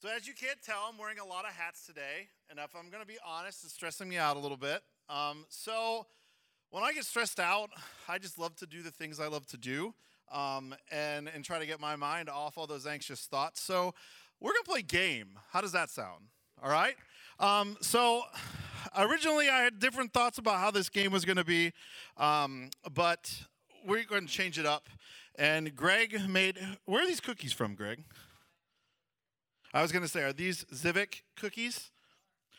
So, as you can't tell, I'm wearing a lot of hats today. And if I'm going to be honest, it's stressing me out a little bit. Um, so, when I get stressed out, I just love to do the things I love to do um, and, and try to get my mind off all those anxious thoughts. So, we're going to play game. How does that sound? All right? Um, so, originally, I had different thoughts about how this game was going to be, um, but we're going to change it up. And Greg made, where are these cookies from, Greg? I was going to say, are these Zivik cookies?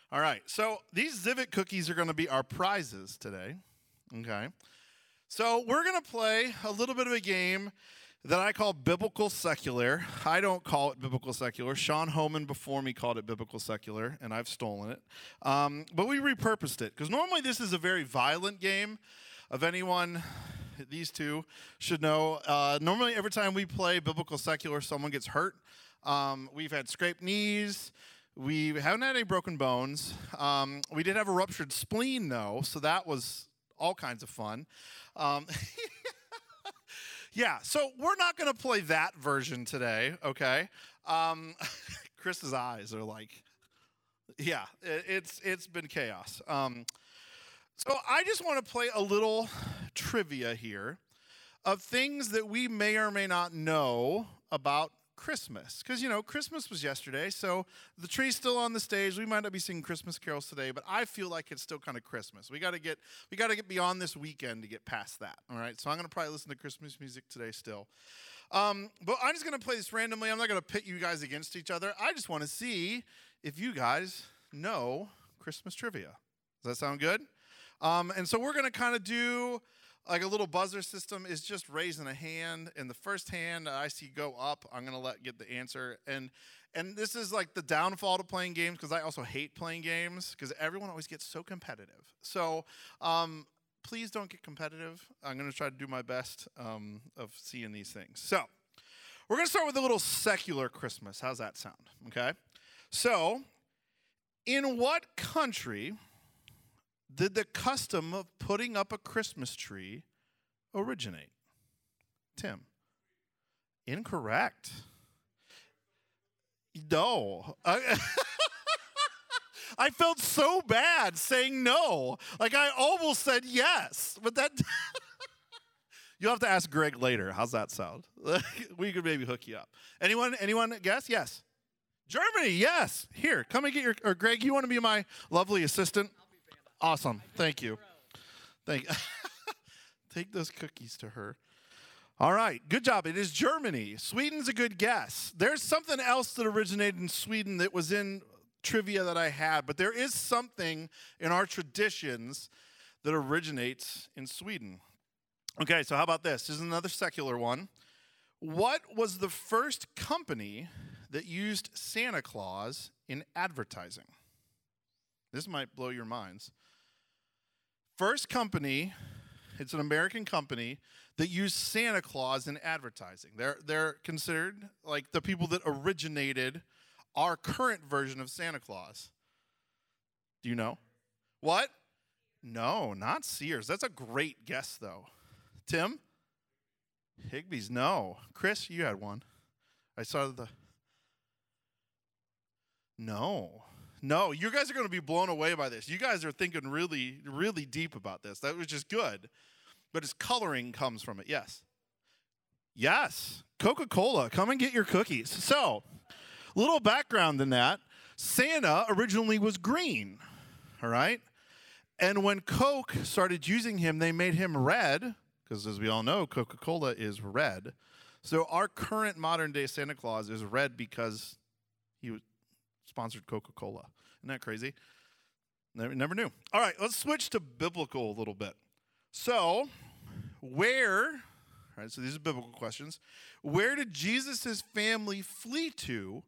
All right. So these Zivik cookies are going to be our prizes today. Okay. So we're going to play a little bit of a game that I call biblical secular. I don't call it biblical secular. Sean Homan before me called it biblical secular, and I've stolen it. Um, but we repurposed it because normally this is a very violent game. Of anyone, these two should know. Uh, normally, every time we play biblical secular, someone gets hurt. Um, we've had scraped knees. We haven't had any broken bones. Um, we did have a ruptured spleen, though, so that was all kinds of fun. Um, yeah, so we're not going to play that version today, okay? Um, Chris's eyes are like, yeah, it, it's it's been chaos. Um, so I just want to play a little trivia here of things that we may or may not know about Christmas. Because, you know, Christmas was yesterday, so the tree's still on the stage. We might not be singing Christmas carols today, but I feel like it's still kind of Christmas. We got to get we got to get beyond this weekend to get past that. All right, so I'm going to probably listen to Christmas music today still. Um, but I'm just going to play this randomly. I'm not going to pit you guys against each other. I just want to see if you guys know Christmas trivia. Does that sound good? Um, and so we're going to kind of do like a little buzzer system is just raising a hand and the first hand i see go up i'm going to let get the answer. And and this is like the downfall to playing games because i also hate playing games because everyone always gets so competitive. So um, please don't get competitive. I'm going to try to do my best um, of seeing these things. So we're going to start with a little secular christmas. How's that sound? Okay? So in what country did the custom of putting up a Christmas tree originate? Tim. Incorrect. No. I, felt so bad saying no. Like I almost said yes, but that. You'll have to ask Greg later. How's that sound? we could maybe hook you up. Anyone? Anyone guess? Yes. Germany. Yes. Here, come and get your. Or Greg, you want to be my lovely assistant? Awesome. Thank you. Thank Take those cookies to her. All right, good job. It is Germany. Sweden's a good guess. There's something else that originated in Sweden that was in trivia that I had, but there is something in our traditions that originates in Sweden. Okay, so how about this? This is another secular one. What was the first company that used Santa Claus in advertising? This might blow your minds. First company, it's an American company that used Santa Claus in advertising. They're, they're considered like the people that originated our current version of Santa Claus. Do you know? What? No, not Sears. That's a great guess, though. Tim? Higby's No. Chris, you had one. I saw the. No. No, you guys are going to be blown away by this. You guys are thinking really, really deep about this. That was just good. But its coloring comes from it. Yes. Yes. Coca Cola, come and get your cookies. So, little background in that Santa originally was green, all right? And when Coke started using him, they made him red, because as we all know, Coca Cola is red. So, our current modern day Santa Claus is red because he was sponsored Coca Cola. Isn't that crazy? Never, never knew. All right, let's switch to biblical a little bit. So, where, all right, so these are biblical questions. Where did Jesus' family flee to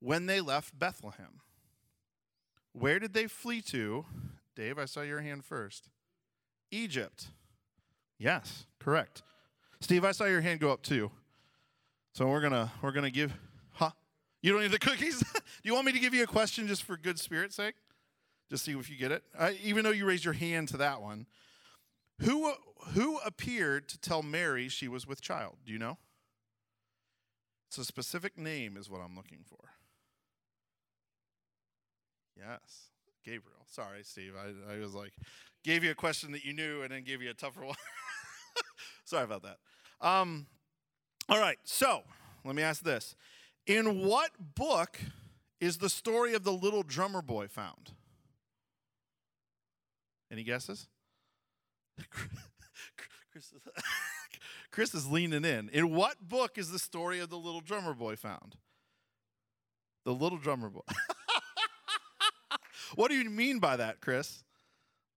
when they left Bethlehem? Where did they flee to? Dave, I saw your hand first. Egypt. Yes, correct. Steve, I saw your hand go up too. So we're gonna we're gonna give you don't need the cookies? Do you want me to give you a question just for good spirit's sake? Just see if you get it. Uh, even though you raised your hand to that one. Who, who appeared to tell Mary she was with child? Do you know? It's a specific name, is what I'm looking for. Yes. Gabriel. Sorry, Steve. I, I was like, gave you a question that you knew and then gave you a tougher one. Sorry about that. Um, all right, so let me ask this In what book is the story of the little drummer boy found? Any guesses? Chris is, Chris is leaning in. In what book is the story of the little drummer boy found? The little drummer boy. what do you mean by that, Chris?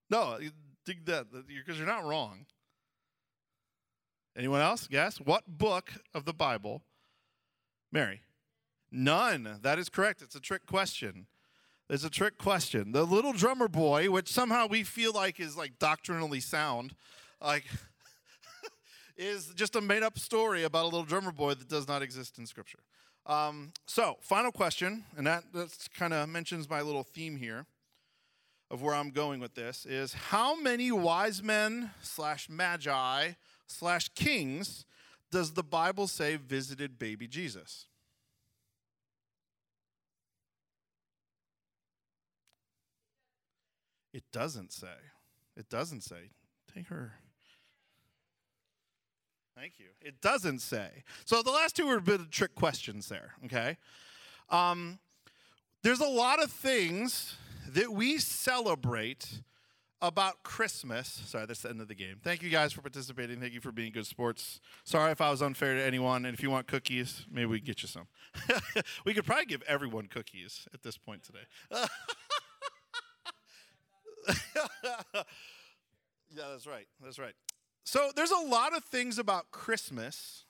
No, dig that because you're not wrong. Anyone else? Guess what book of the Bible? Mary. None. That is correct. It's a trick question. It's a trick question. The little drummer boy, which somehow we feel like is like doctrinally sound, like is just a made up story about a little drummer boy that does not exist in Scripture. Um, so, final question, and that kind of mentions my little theme here of where I'm going with this is how many wise men slash magi slash kings does the Bible say visited baby Jesus? It doesn't say. It doesn't say. Take her. Thank you. It doesn't say. So the last two were a bit of trick questions there, okay? Um, there's a lot of things that we celebrate about Christmas. Sorry, that's the end of the game. Thank you guys for participating. Thank you for being good sports. Sorry if I was unfair to anyone. And if you want cookies, maybe we get you some. we could probably give everyone cookies at this point today. yeah, that's right. That's right. So there's a lot of things about Christmas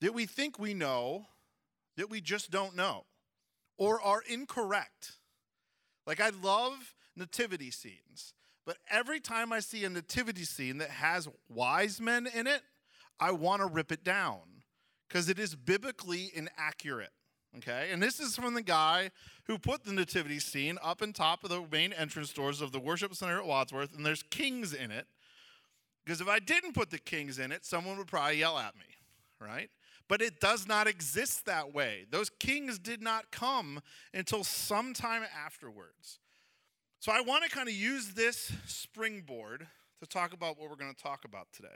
that we think we know that we just don't know or are incorrect. Like, I love nativity scenes, but every time I see a nativity scene that has wise men in it, I want to rip it down because it is biblically inaccurate. Okay, and this is from the guy who put the nativity scene up in top of the main entrance doors of the worship center at Wadsworth, and there's kings in it. Because if I didn't put the kings in it, someone would probably yell at me, right? But it does not exist that way. Those kings did not come until sometime afterwards. So I want to kind of use this springboard to talk about what we're going to talk about today.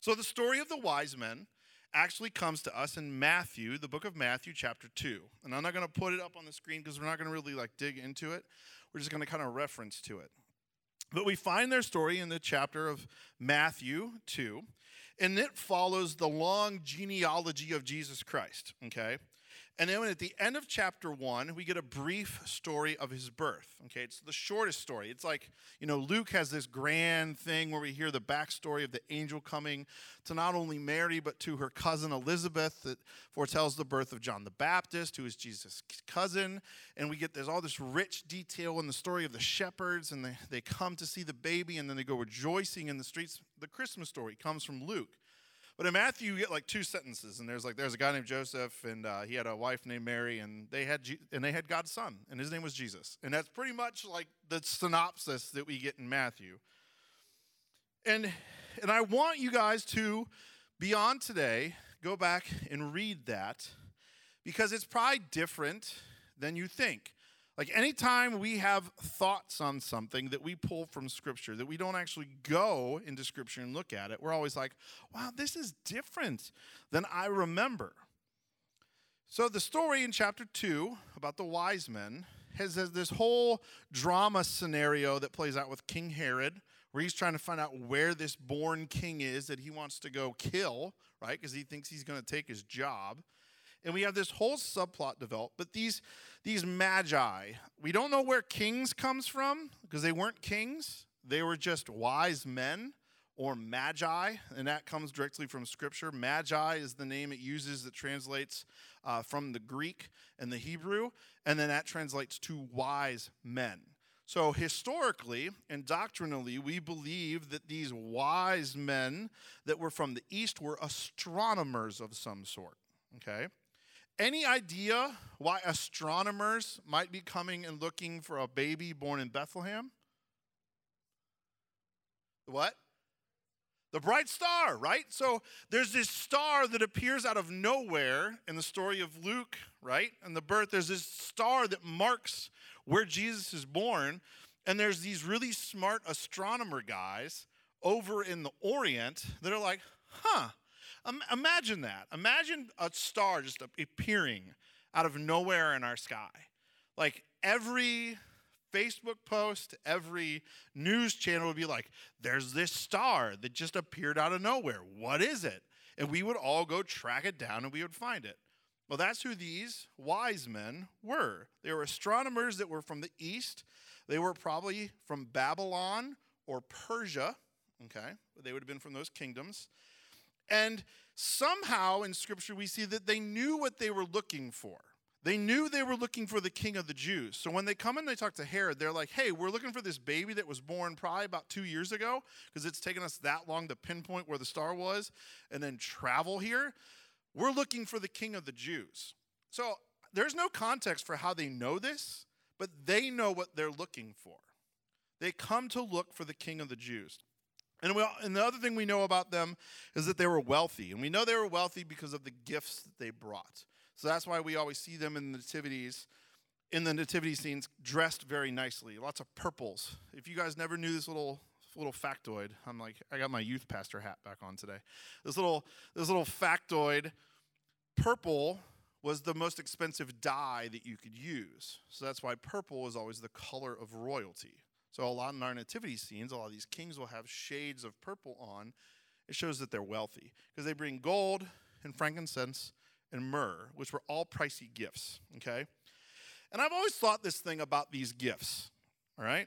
So the story of the wise men actually comes to us in Matthew, the book of Matthew, chapter 2. And I'm not going to put it up on the screen because we're not going to really like dig into it. We're just going to kind of reference to it. But we find their story in the chapter of Matthew 2, and it follows the long genealogy of Jesus Christ, okay? And then at the end of chapter one, we get a brief story of his birth. Okay, it's the shortest story. It's like, you know, Luke has this grand thing where we hear the backstory of the angel coming to not only Mary, but to her cousin Elizabeth that foretells the birth of John the Baptist, who is Jesus' cousin. And we get there's all this rich detail in the story of the shepherds, and they, they come to see the baby, and then they go rejoicing in the streets. The Christmas story comes from Luke. But in Matthew, you get like two sentences, and there's like there's a guy named Joseph, and uh, he had a wife named Mary, and they had G- and they had God's son, and his name was Jesus, and that's pretty much like the synopsis that we get in Matthew. And and I want you guys to beyond today go back and read that because it's probably different than you think. Like anytime we have thoughts on something that we pull from Scripture, that we don't actually go into Scripture and look at it, we're always like, wow, this is different than I remember. So the story in chapter 2 about the wise men has, has this whole drama scenario that plays out with King Herod, where he's trying to find out where this born king is that he wants to go kill, right? Because he thinks he's going to take his job. And we have this whole subplot developed. But these, these magi, we don't know where kings comes from because they weren't kings. They were just wise men or magi, and that comes directly from Scripture. Magi is the name it uses that translates uh, from the Greek and the Hebrew, and then that translates to wise men. So, historically and doctrinally, we believe that these wise men that were from the East were astronomers of some sort. Okay? Any idea why astronomers might be coming and looking for a baby born in Bethlehem? What? The bright star, right? So there's this star that appears out of nowhere in the story of Luke, right? And the birth, there's this star that marks where Jesus is born, and there's these really smart astronomer guys over in the Orient that are like, huh, um, imagine that. Imagine a star just appearing out of nowhere in our sky. Like every Facebook post, every news channel would be like, there's this star that just appeared out of nowhere. What is it? And we would all go track it down and we would find it. Well, that's who these wise men were. They were astronomers that were from the east. They were probably from Babylon or Persia, okay? They would have been from those kingdoms. And somehow in Scripture, we see that they knew what they were looking for. They knew they were looking for the king of the Jews. So when they come and they talk to Herod, they're like, hey, we're looking for this baby that was born probably about two years ago, because it's taken us that long to pinpoint where the star was and then travel here. We're looking for the king of the Jews. So there's no context for how they know this, but they know what they're looking for. They come to look for the king of the Jews. And, we, and the other thing we know about them is that they were wealthy. And we know they were wealthy because of the gifts that they brought. So that's why we always see them in the nativities, in the nativity scenes, dressed very nicely. Lots of purples. If you guys never knew this little little factoid, I'm like, I got my youth pastor hat back on today. This little this little factoid, purple was the most expensive dye that you could use. So that's why purple is always the color of royalty. So a lot in our nativity scenes, a lot of these kings will have shades of purple on. It shows that they're wealthy because they bring gold and frankincense and myrrh, which were all pricey gifts, okay? And I've always thought this thing about these gifts, all right?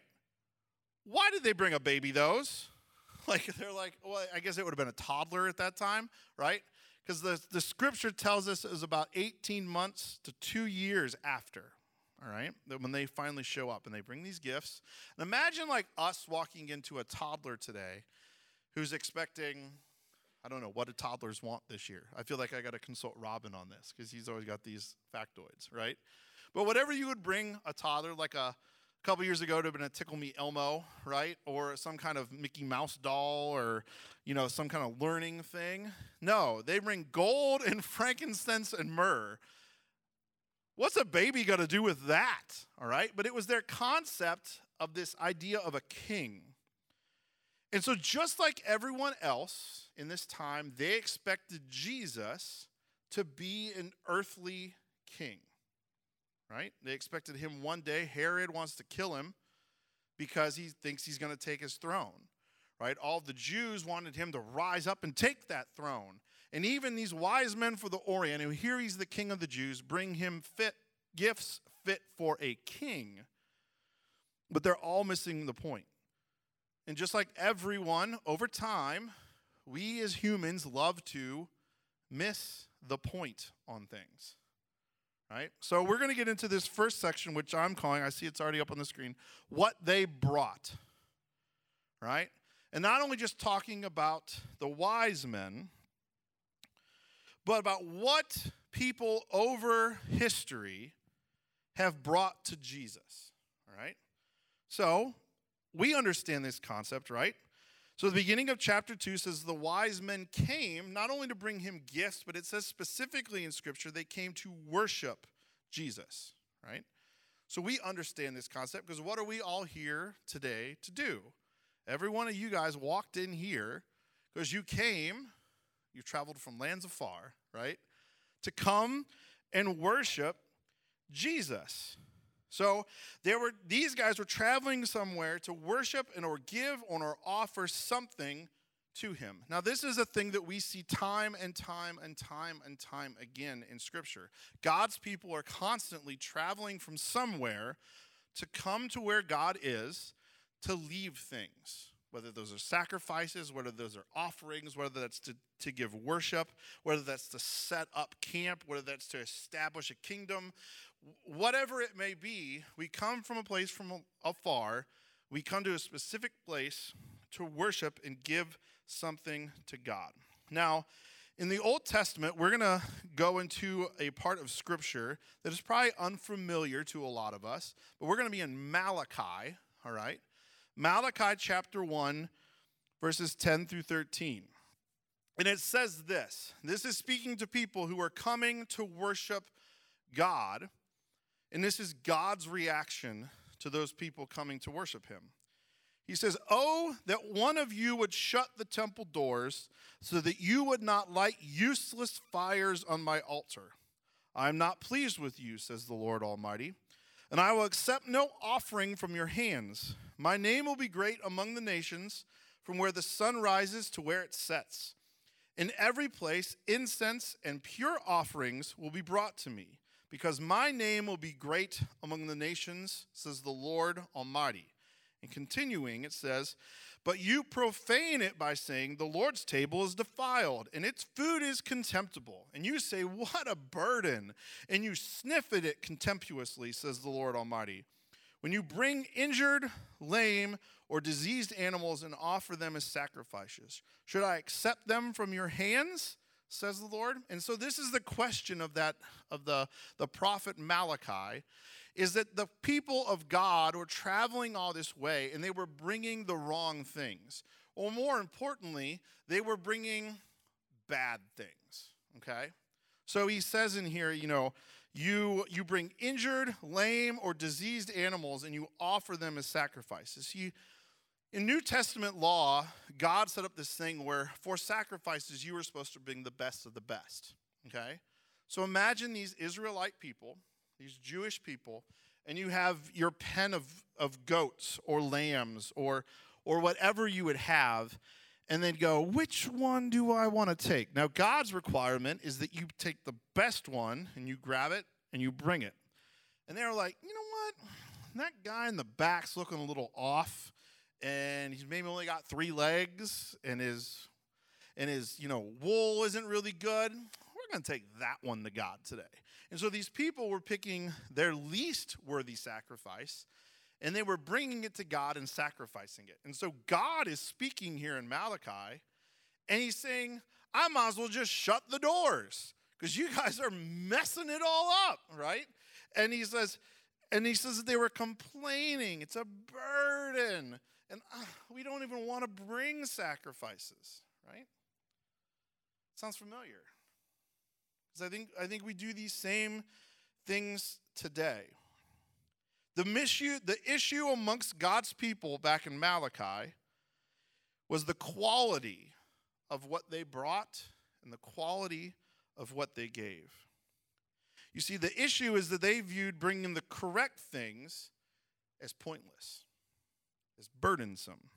Why did they bring a baby those? Like, they're like, well, I guess it would have been a toddler at that time, right? Because the, the scripture tells us it was about 18 months to two years after, all right? When they finally show up and they bring these gifts. And imagine like us walking into a toddler today who's expecting, I don't know, what do toddlers want this year? I feel like I got to consult Robin on this because he's always got these factoids, right? But whatever you would bring a toddler, like a, couple years ago, it would have been a Tickle Me Elmo, right? Or some kind of Mickey Mouse doll or, you know, some kind of learning thing. No, they bring gold and frankincense and myrrh What's a baby got to do with that? All right. But it was their concept of this idea of a king. And so, just like everyone else in this time, they expected Jesus to be an earthly king, right? They expected him one day. Herod wants to kill him because he thinks he's going to take his throne, right? All the Jews wanted him to rise up and take that throne. And even these wise men for the Orient, who hear he's the king of the Jews, bring him fit gifts fit for a king. But they're all missing the point. And just like everyone, over time, we as humans love to miss the point on things. Right? So we're going to get into this first section, which I'm calling, I see it's already up on the screen, what they brought. Right? And not only just talking about the wise men, but about what people over history have brought to Jesus. All right? So, we understand this concept, right? So, the beginning of chapter 2 says the wise men came not only to bring him gifts, but it says specifically in Scripture they came to worship Jesus, right? So, we understand this concept because what are we all here today to do? Every one of you guys walked in here because you came you traveled from lands afar, right? To come and worship Jesus. So there were these guys were traveling somewhere to worship and or give or offer something to him. Now this is a thing that we see time and time and time and time again in scripture. God's people are constantly traveling from somewhere to come to where God is to leave things whether those are sacrifices, whether those are offerings, whether that's to, to give worship, whether that's to set up camp, whether that's to establish a kingdom, whatever it may be, we come from a place from afar, we come to a specific place to worship and give something to God. Now, in the Old Testament, we're going to go into a part of Scripture that is probably unfamiliar to a lot of us, but we're going to be in Malachi, all right? Malachi chapter 1, verses 10 through 13. And it says this this is speaking to people who are coming to worship God. And this is God's reaction to those people coming to worship him. He says, Oh, that one of you would shut the temple doors so that you would not light useless fires on my altar. I am not pleased with you, says the Lord Almighty, and I will accept no offering from your hands. My name will be great among the nations, from where the sun rises to where it sets. In every place, incense and pure offerings will be brought to me, because my name will be great among the nations, says the Lord Almighty. And continuing, it says, But you profane it by saying, The Lord's table is defiled, and its food is contemptible. And you say, What a burden! And you sniff at it contemptuously, says the Lord Almighty. When you bring injured, lame, or diseased animals and offer them as sacrifices, should I accept them from your hands? says the Lord. And so this is the question of that of the, the prophet Malachi is that the people of God were traveling all this way and they were bringing the wrong things. Or more importantly, they were bringing bad things, okay? So he says in here, you know, you you bring injured, lame or diseased animals and you offer them as sacrifices. You in New Testament law, God set up this thing where for sacrifices you were supposed to bring the best of the best, okay? So imagine these Israelite people these Jewish people, and you have your pen of, of goats or lambs or, or whatever you would have, and then go, which one do I want to take? Now, God's requirement is that you take the best one and you grab it and you bring it. And they're like, you know what? That guy in the back's looking a little off, and he's maybe only got three legs, and his and his you know wool isn't really good. We're gonna take that one to God today. And so these people were picking their least worthy sacrifice and they were bringing it to God and sacrificing it. And so God is speaking here in Malachi and he's saying, I might as well just shut the doors because you guys are messing it all up, right? And he says, and he says that they were complaining. It's a burden. And uh, we don't even want to bring sacrifices, right? Sounds familiar. Because I think, I think we do these same things today. The issue, the issue amongst God's people back in Malachi was the quality of what they brought and the quality of what they gave. You see, the issue is that they viewed bringing the correct things as pointless, as burdensome.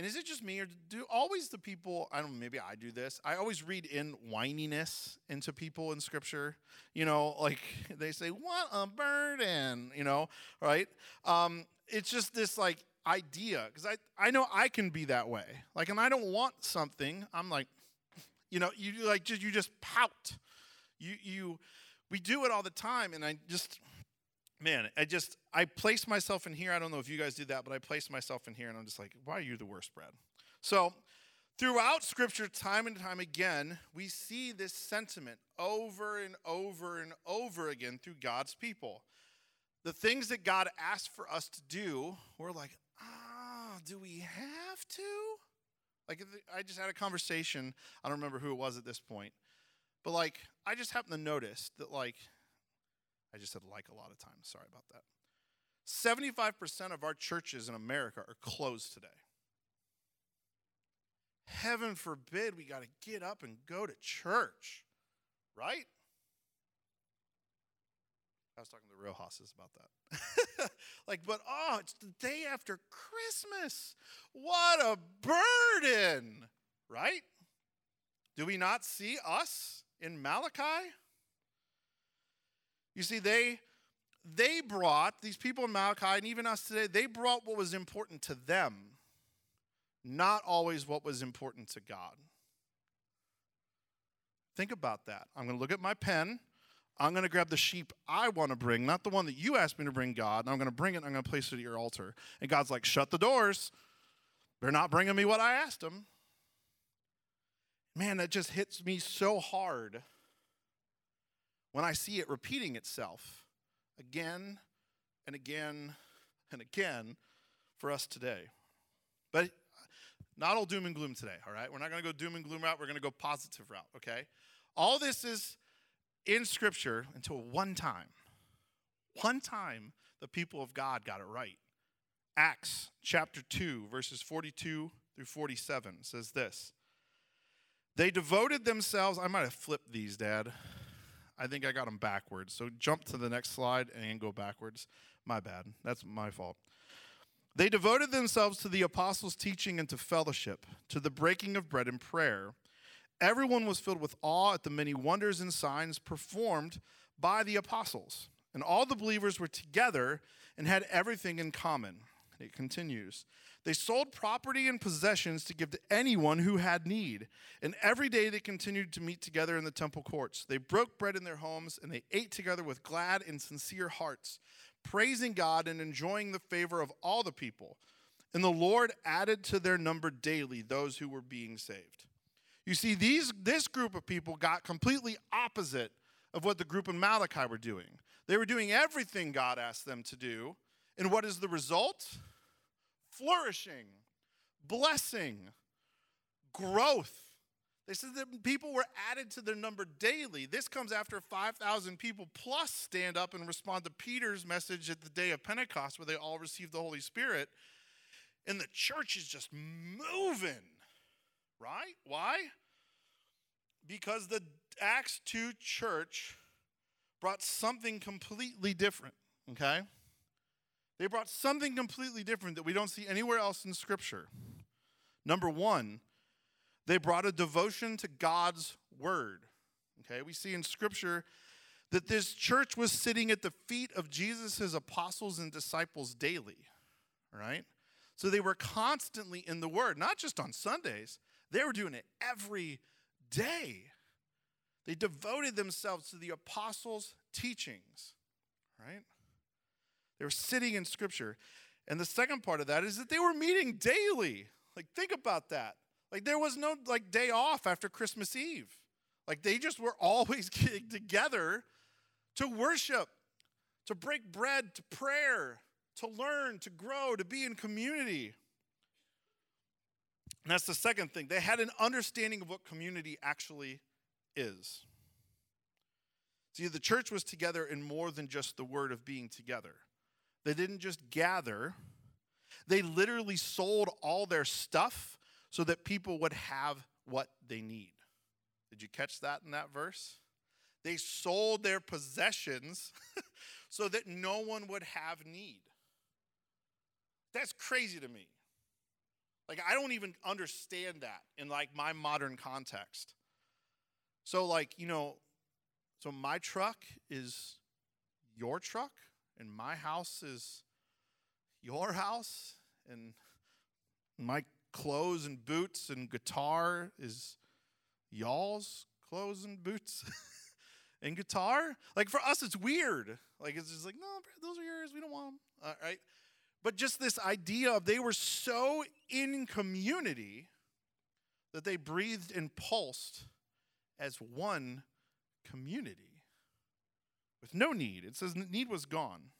And is it just me, or do always the people, I don't maybe I do this, I always read in whininess into people in scripture. You know, like they say, what a burden, you know, right? Um, it's just this like idea, because I, I know I can be that way. Like, and I don't want something, I'm like, you know, you like just you just pout. You you we do it all the time, and I just man, I just I place myself in here. I don't know if you guys do that, but I place myself in here and I'm just like, why are you the worst, Brad? So throughout scripture, time and time again, we see this sentiment over and over and over again through God's people. The things that God asked for us to do, we're like, ah, do we have to? Like, I just had a conversation. I don't remember who it was at this point, but like, I just happened to notice that, like, I just said like a lot of times. Sorry about that. 75% of our churches in America are closed today. Heaven forbid we got to get up and go to church, right? I was talking to the real hosses about that. like, but oh, it's the day after Christmas. What a burden, right? Do we not see us in Malachi? You see, they they brought these people in Malachi and even us today, they brought what was important to them, not always what was important to God. Think about that. I'm going to look at my pen. I'm going to grab the sheep I want to bring, not the one that you asked me to bring, God. And I'm going to bring it I'm going to place it at your altar. And God's like, shut the doors. They're not bringing me what I asked them. Man, that just hits me so hard when I see it repeating itself again and again and again for us today. But not all doom and gloom today, all right? We're not going to go doom and gloom route. We're going to go positive route, okay? All this is in Scripture until one time. One time, the people of God got it right. Acts chapter 2, verses 42 through 47 says this They devoted themselves, I might have flipped these, Dad. I think I got them backwards. So jump to the next slide and go backwards. My bad. That's my fault. They devoted themselves to the apostles' teaching and to fellowship, to the breaking of bread and prayer. Everyone was filled with awe at the many wonders and signs performed by the apostles. And all the believers were together and had everything in common. It continues. They sold property and possessions to give to anyone who had need. And every day they continued to meet together in the temple courts. They broke bread in their homes and they ate together with glad and sincere hearts, praising God and enjoying the favor of all the people. And the Lord added to their number daily those who were being saved. You see, these, this group of people got completely opposite of what the group in Malachi were doing. They were doing everything God asked them to do. And what is the result? Flourishing, blessing, growth. They said that people were added to their number daily. This comes after 5,000 people plus stand up and respond to Peter's message at the day of Pentecost, where they all received the Holy Spirit. And the church is just moving, right? Why? Because the Acts 2 church brought something completely different, okay? They brought something completely different that we don't see anywhere else in Scripture. Number one, they brought a devotion to God's word. Okay, we see in Scripture that this church was sitting at the feet of Jesus' apostles and disciples daily, right? So they were constantly in the Word, not just on Sundays, they were doing it every day. They devoted themselves to the apostles' teachings, right? They were sitting in scripture. And the second part of that is that they were meeting daily. Like, think about that. Like, there was no like day off after Christmas Eve. Like, they just were always getting together to worship, to break bread, to prayer, to learn, to grow, to be in community. And that's the second thing. They had an understanding of what community actually is. See, the church was together in more than just the word of being together. They didn't just gather, they literally sold all their stuff so that people would have what they need. Did you catch that in that verse? They sold their possessions so that no one would have need. That's crazy to me. Like I don't even understand that in like my modern context. So like, you know, so my truck is your truck and my house is your house, and my clothes and boots and guitar is y'all's clothes and boots and guitar. Like for us, it's weird. Like it's just like, no, those are yours. We don't want them. All right. But just this idea of they were so in community that they breathed and pulsed as one community with no need. It says need was gone.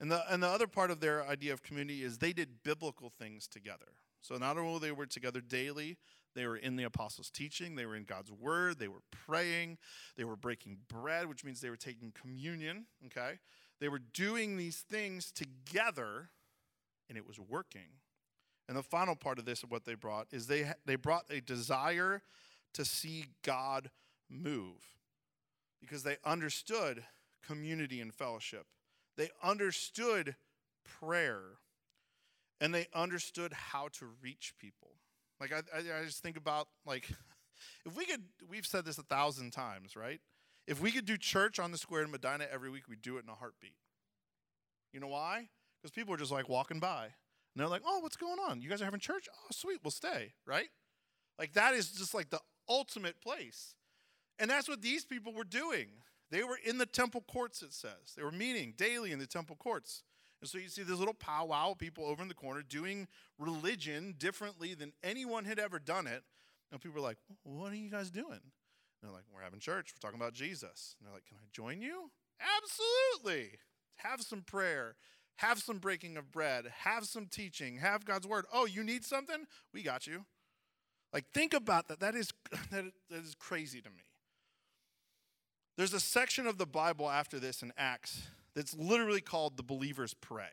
And the, and the other part of their idea of community is they did biblical things together. So not only they were together daily, they were in the apostles' teaching, they were in God's word, they were praying, they were breaking bread, which means they were taking communion, okay? They were doing these things together, and it was working. And the final part of this, of what they brought, is they, they brought a desire to see God move because they understood community and fellowship. They understood prayer and they understood how to reach people. Like, I, I, just think about, like, if we could, we've said this a thousand times, right? If we could do church on the square in Medina every week, we'd do it in a heartbeat. You know why? Because people are just like walking by. And they're like, oh, what's going on? You guys are having church? Oh, sweet, we'll stay, right? Like, that is just like the ultimate place. And that's what these people were doing. They were in the temple courts, it says. They were meeting daily in the temple courts. And so you see this little powwow people over in the corner doing religion differently than anyone had ever done it. And people are like, What are you guys doing? And they're like, We're having church. We're talking about Jesus. And they're like, Can I join you? Absolutely. Have some prayer. Have some breaking of bread. Have some teaching. Have God's word. Oh, you need something? We got you. Like, think about that. That is, that is crazy to me. There's a section of the Bible after this in Acts that's literally called the believers pray.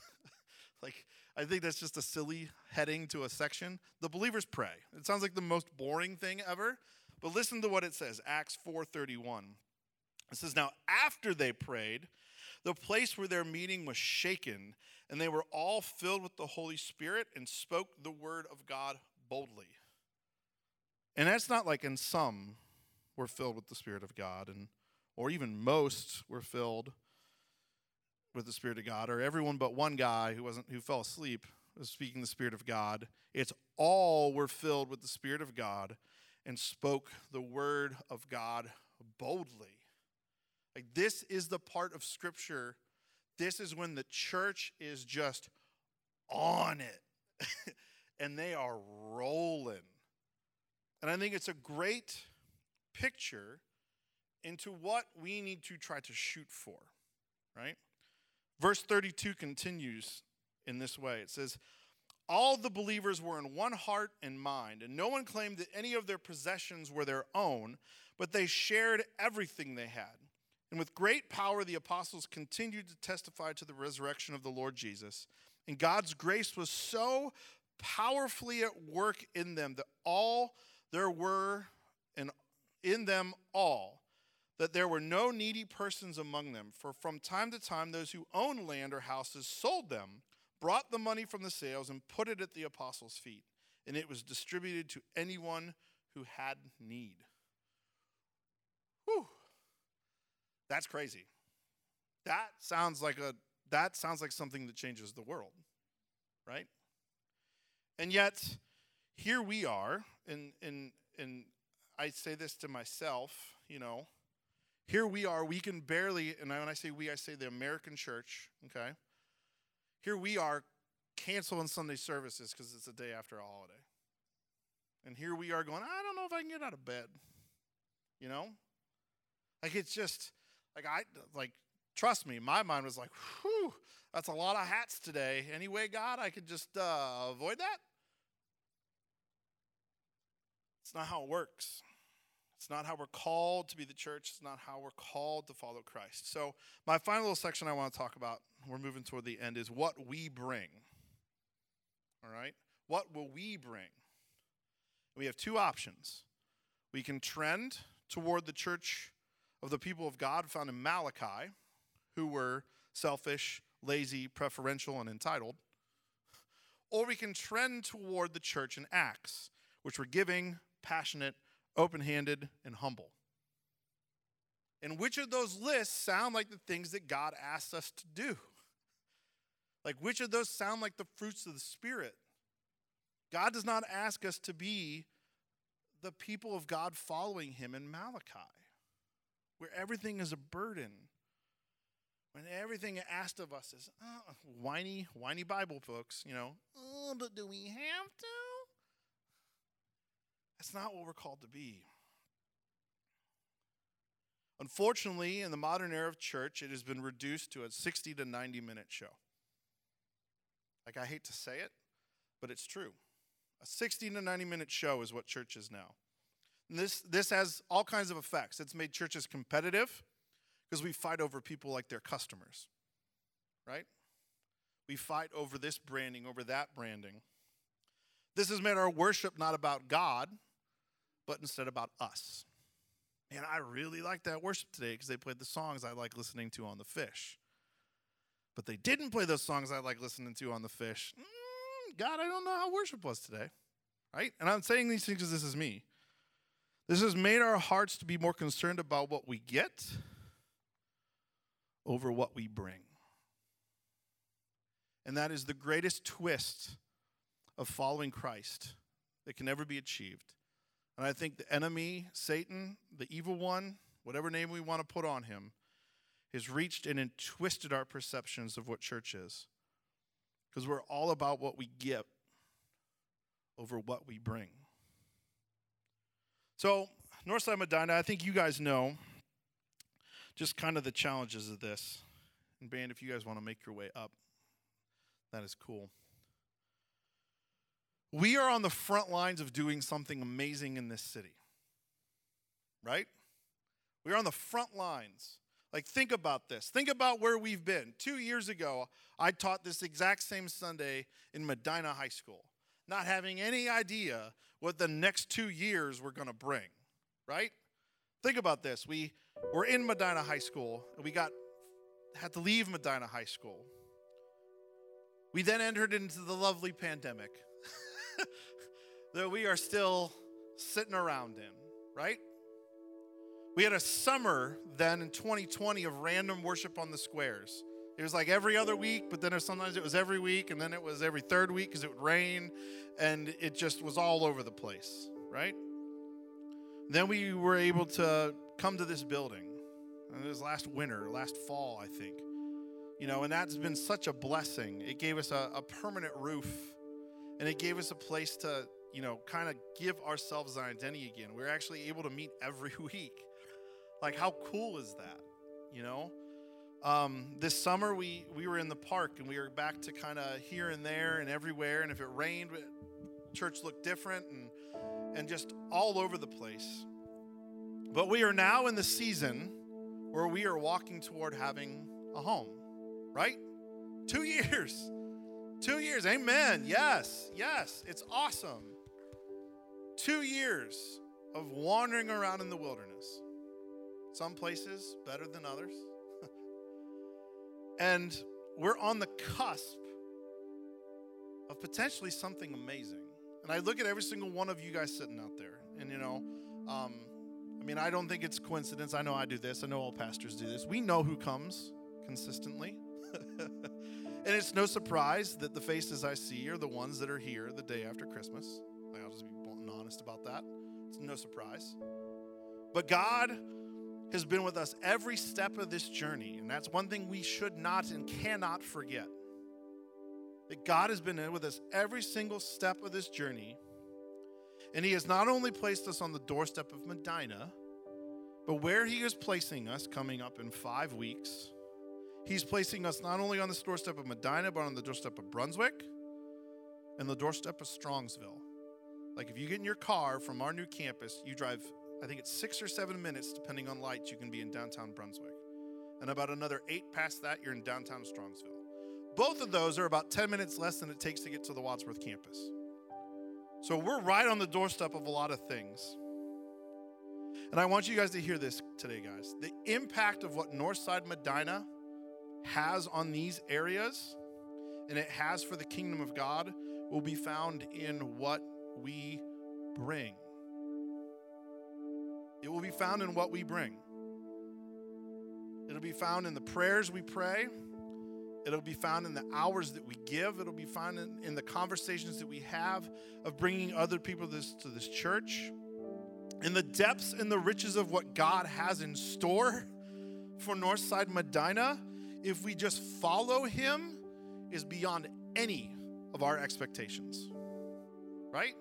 like, I think that's just a silly heading to a section. The believers pray. It sounds like the most boring thing ever, but listen to what it says, Acts 4:31. It says, "Now after they prayed, the place where their meeting was shaken, and they were all filled with the Holy Spirit and spoke the word of God boldly." And that's not like in some were filled with the Spirit of God, and or even most were filled with the Spirit of God, or everyone but one guy who wasn't who fell asleep was speaking the Spirit of God. It's all were filled with the Spirit of God and spoke the word of God boldly. Like this is the part of Scripture. This is when the church is just on it. and they are rolling. And I think it's a great picture into what we need to try to shoot for, right? Verse 32 continues in this way it says, All the believers were in one heart and mind, and no one claimed that any of their possessions were their own, but they shared everything they had. And with great power, the apostles continued to testify to the resurrection of the Lord Jesus. And God's grace was so powerfully at work in them that all there were and in them all that there were no needy persons among them, for from time to time those who owned land or houses sold them, brought the money from the sales, and put it at the apostles' feet, and it was distributed to anyone who had need. Whew. That's crazy. That sounds like a that sounds like something that changes the world, right? And yet, here we are, in and and I say this to myself, you know, here we are, we can barely, and when I say we, I say the American church, okay? Here we are canceling Sunday services because it's a day after a holiday. And here we are going, I don't know if I can get out of bed. You know? Like it's just, like I, like, trust me, my mind was like, whew, that's a lot of hats today. Anyway, God, I could just uh, avoid that? It's not how it works. It's not how we're called to be the church. It's not how we're called to follow Christ. So, my final little section I want to talk about, we're moving toward the end, is what we bring. All right? What will we bring? We have two options. We can trend toward the church of the people of God found in Malachi, who were selfish, lazy, preferential, and entitled. Or we can trend toward the church in Acts, which were giving, passionate, open handed, and humble. And which of those lists sound like the things that God asks us to do? Like, which of those sound like the fruits of the Spirit? God does not ask us to be the people of God following Him in Malachi, where everything is a burden. When everything asked of us is oh, whiny, whiny Bible folks, you know, oh, but do we have to? That's not what we're called to be. Unfortunately, in the modern era of church, it has been reduced to a 60 to 90 minute show. Like, I hate to say it, but it's true. A 60 to 90 minute show is what church is now. And this, this has all kinds of effects. It's made churches competitive because we fight over people like their customers, right? We fight over this branding, over that branding. This has made our worship not about God, but instead about us. And I really like that worship today because they played the songs I like listening to on the fish. But they didn't play those songs I like listening to on the fish. Mm, God, I don't know how worship was today. Right? And I'm saying these things because this is me. This has made our hearts to be more concerned about what we get over what we bring. And that is the greatest twist of following Christ that can ever be achieved. And I think the enemy, Satan, the evil one, whatever name we want to put on him, has reached and twisted our perceptions of what church is. Because we're all about what we get over what we bring. So, Northside Medina, I think you guys know just kind of the challenges of this. And, band, if you guys want to make your way up, that is cool. We are on the front lines of doing something amazing in this city, right? We're on the front lines. Like, think about this. Think about where we've been. Two years ago, I taught this exact same Sunday in Medina High School, not having any idea what the next two years were going to bring, right? Think about this. We were in Medina High School, and we got had to leave Medina High School. We then entered into the lovely pandemic that we are still sitting around in, right? We had a summer then in 2020 of random worship on the squares. It was like every other week, but then sometimes it was every week, and then it was every third week because it would rain, and it just was all over the place, right? Then we were able to come to this building. And it was last winter, last fall, I think. You know, and that's been such a blessing. It gave us a, a permanent roof, and it gave us a place to, you know, kind of give ourselves an identity again. We we're actually able to meet every week. Like, how cool is that? You know? Um, this summer, we, we were in the park and we were back to kind of here and there and everywhere. And if it rained, church looked different and, and just all over the place. But we are now in the season where we are walking toward having a home, right? Two years. Two years. Amen. Yes. Yes. It's awesome. Two years of wandering around in the wilderness. Some places better than others. and we're on the cusp of potentially something amazing. And I look at every single one of you guys sitting out there, and you know, um, I mean, I don't think it's coincidence. I know I do this. I know all pastors do this. We know who comes consistently. and it's no surprise that the faces I see are the ones that are here the day after Christmas. I'll just be blunt and honest about that. It's no surprise. But God has been with us every step of this journey. And that's one thing we should not and cannot forget. That God has been with us every single step of this journey. And He has not only placed us on the doorstep of Medina, but where He is placing us coming up in five weeks, He's placing us not only on the doorstep of Medina, but on the doorstep of Brunswick and the doorstep of Strongsville. Like if you get in your car from our new campus, you drive I think it's six or seven minutes, depending on lights, you can be in downtown Brunswick. And about another eight past that, you're in downtown Strongsville. Both of those are about 10 minutes less than it takes to get to the Wadsworth campus. So we're right on the doorstep of a lot of things. And I want you guys to hear this today, guys. The impact of what Northside Medina has on these areas and it has for the kingdom of God will be found in what we bring. It will be found in what we bring. It'll be found in the prayers we pray. It'll be found in the hours that we give. It'll be found in, in the conversations that we have of bringing other people this, to this church. In the depths and the riches of what God has in store for Northside Medina, if we just follow Him, is beyond any of our expectations. Right?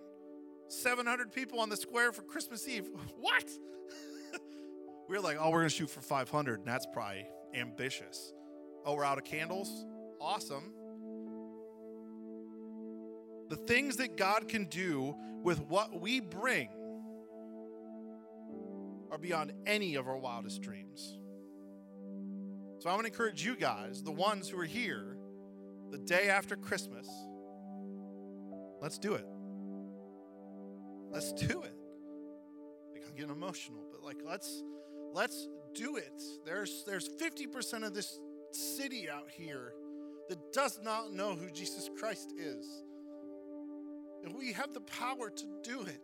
700 people on the square for Christmas Eve. What? we are like, oh, we're going to shoot for 500, and that's probably ambitious. Oh, we're out of candles? Awesome. The things that God can do with what we bring are beyond any of our wildest dreams. So I want to encourage you guys, the ones who are here the day after Christmas, let's do it. Let's do it. Like I'm getting emotional, but like let's let's do it. There's there's 50% of this city out here that does not know who Jesus Christ is. And we have the power to do it.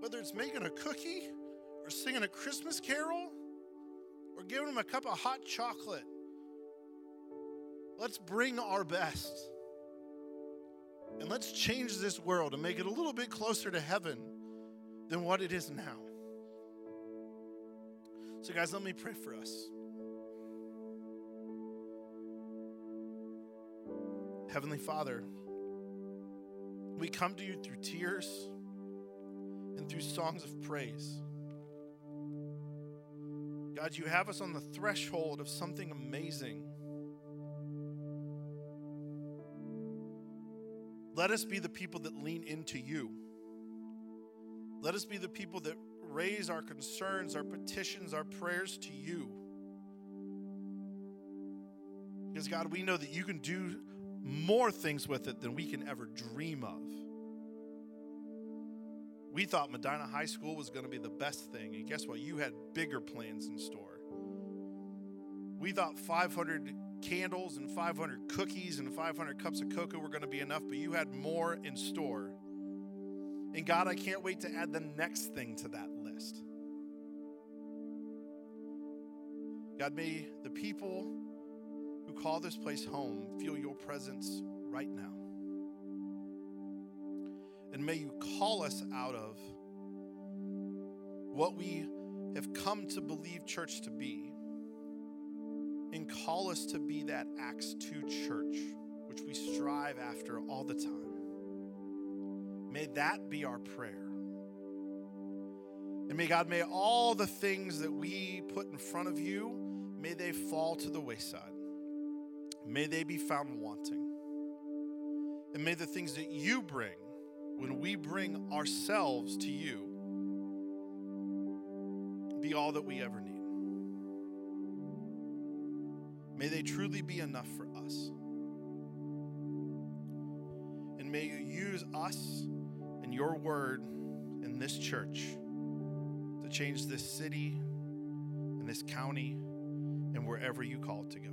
Whether it's making a cookie or singing a Christmas carol or giving them a cup of hot chocolate. Let's bring our best. And let's change this world and make it a little bit closer to heaven than what it is now. So, guys, let me pray for us. Heavenly Father, we come to you through tears and through songs of praise. God, you have us on the threshold of something amazing. Let us be the people that lean into you. Let us be the people that raise our concerns, our petitions, our prayers to you. Because, God, we know that you can do more things with it than we can ever dream of. We thought Medina High School was going to be the best thing, and guess what? You had bigger plans in store. We thought 500 candles and 500 cookies and 500 cups of cocoa were going to be enough, but you had more in store. And God, I can't wait to add the next thing to that list. God, may the people who call this place home feel your presence right now. And may you call us out of what we have come to believe church to be and call us to be that Acts 2 church, which we strive after all the time. May that be our prayer. And may God, may all the things that we put in front of you, may they fall to the wayside. May they be found wanting. And may the things that you bring, when we bring ourselves to you, be all that we ever need. May they truly be enough for us. And may you use us and your word in this church to change this city and this county and wherever you call it to go.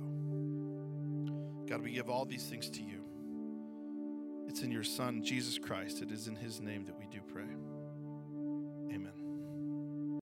God, we give all these things to you. It's in your Son, Jesus Christ. It is in his name that we do pray.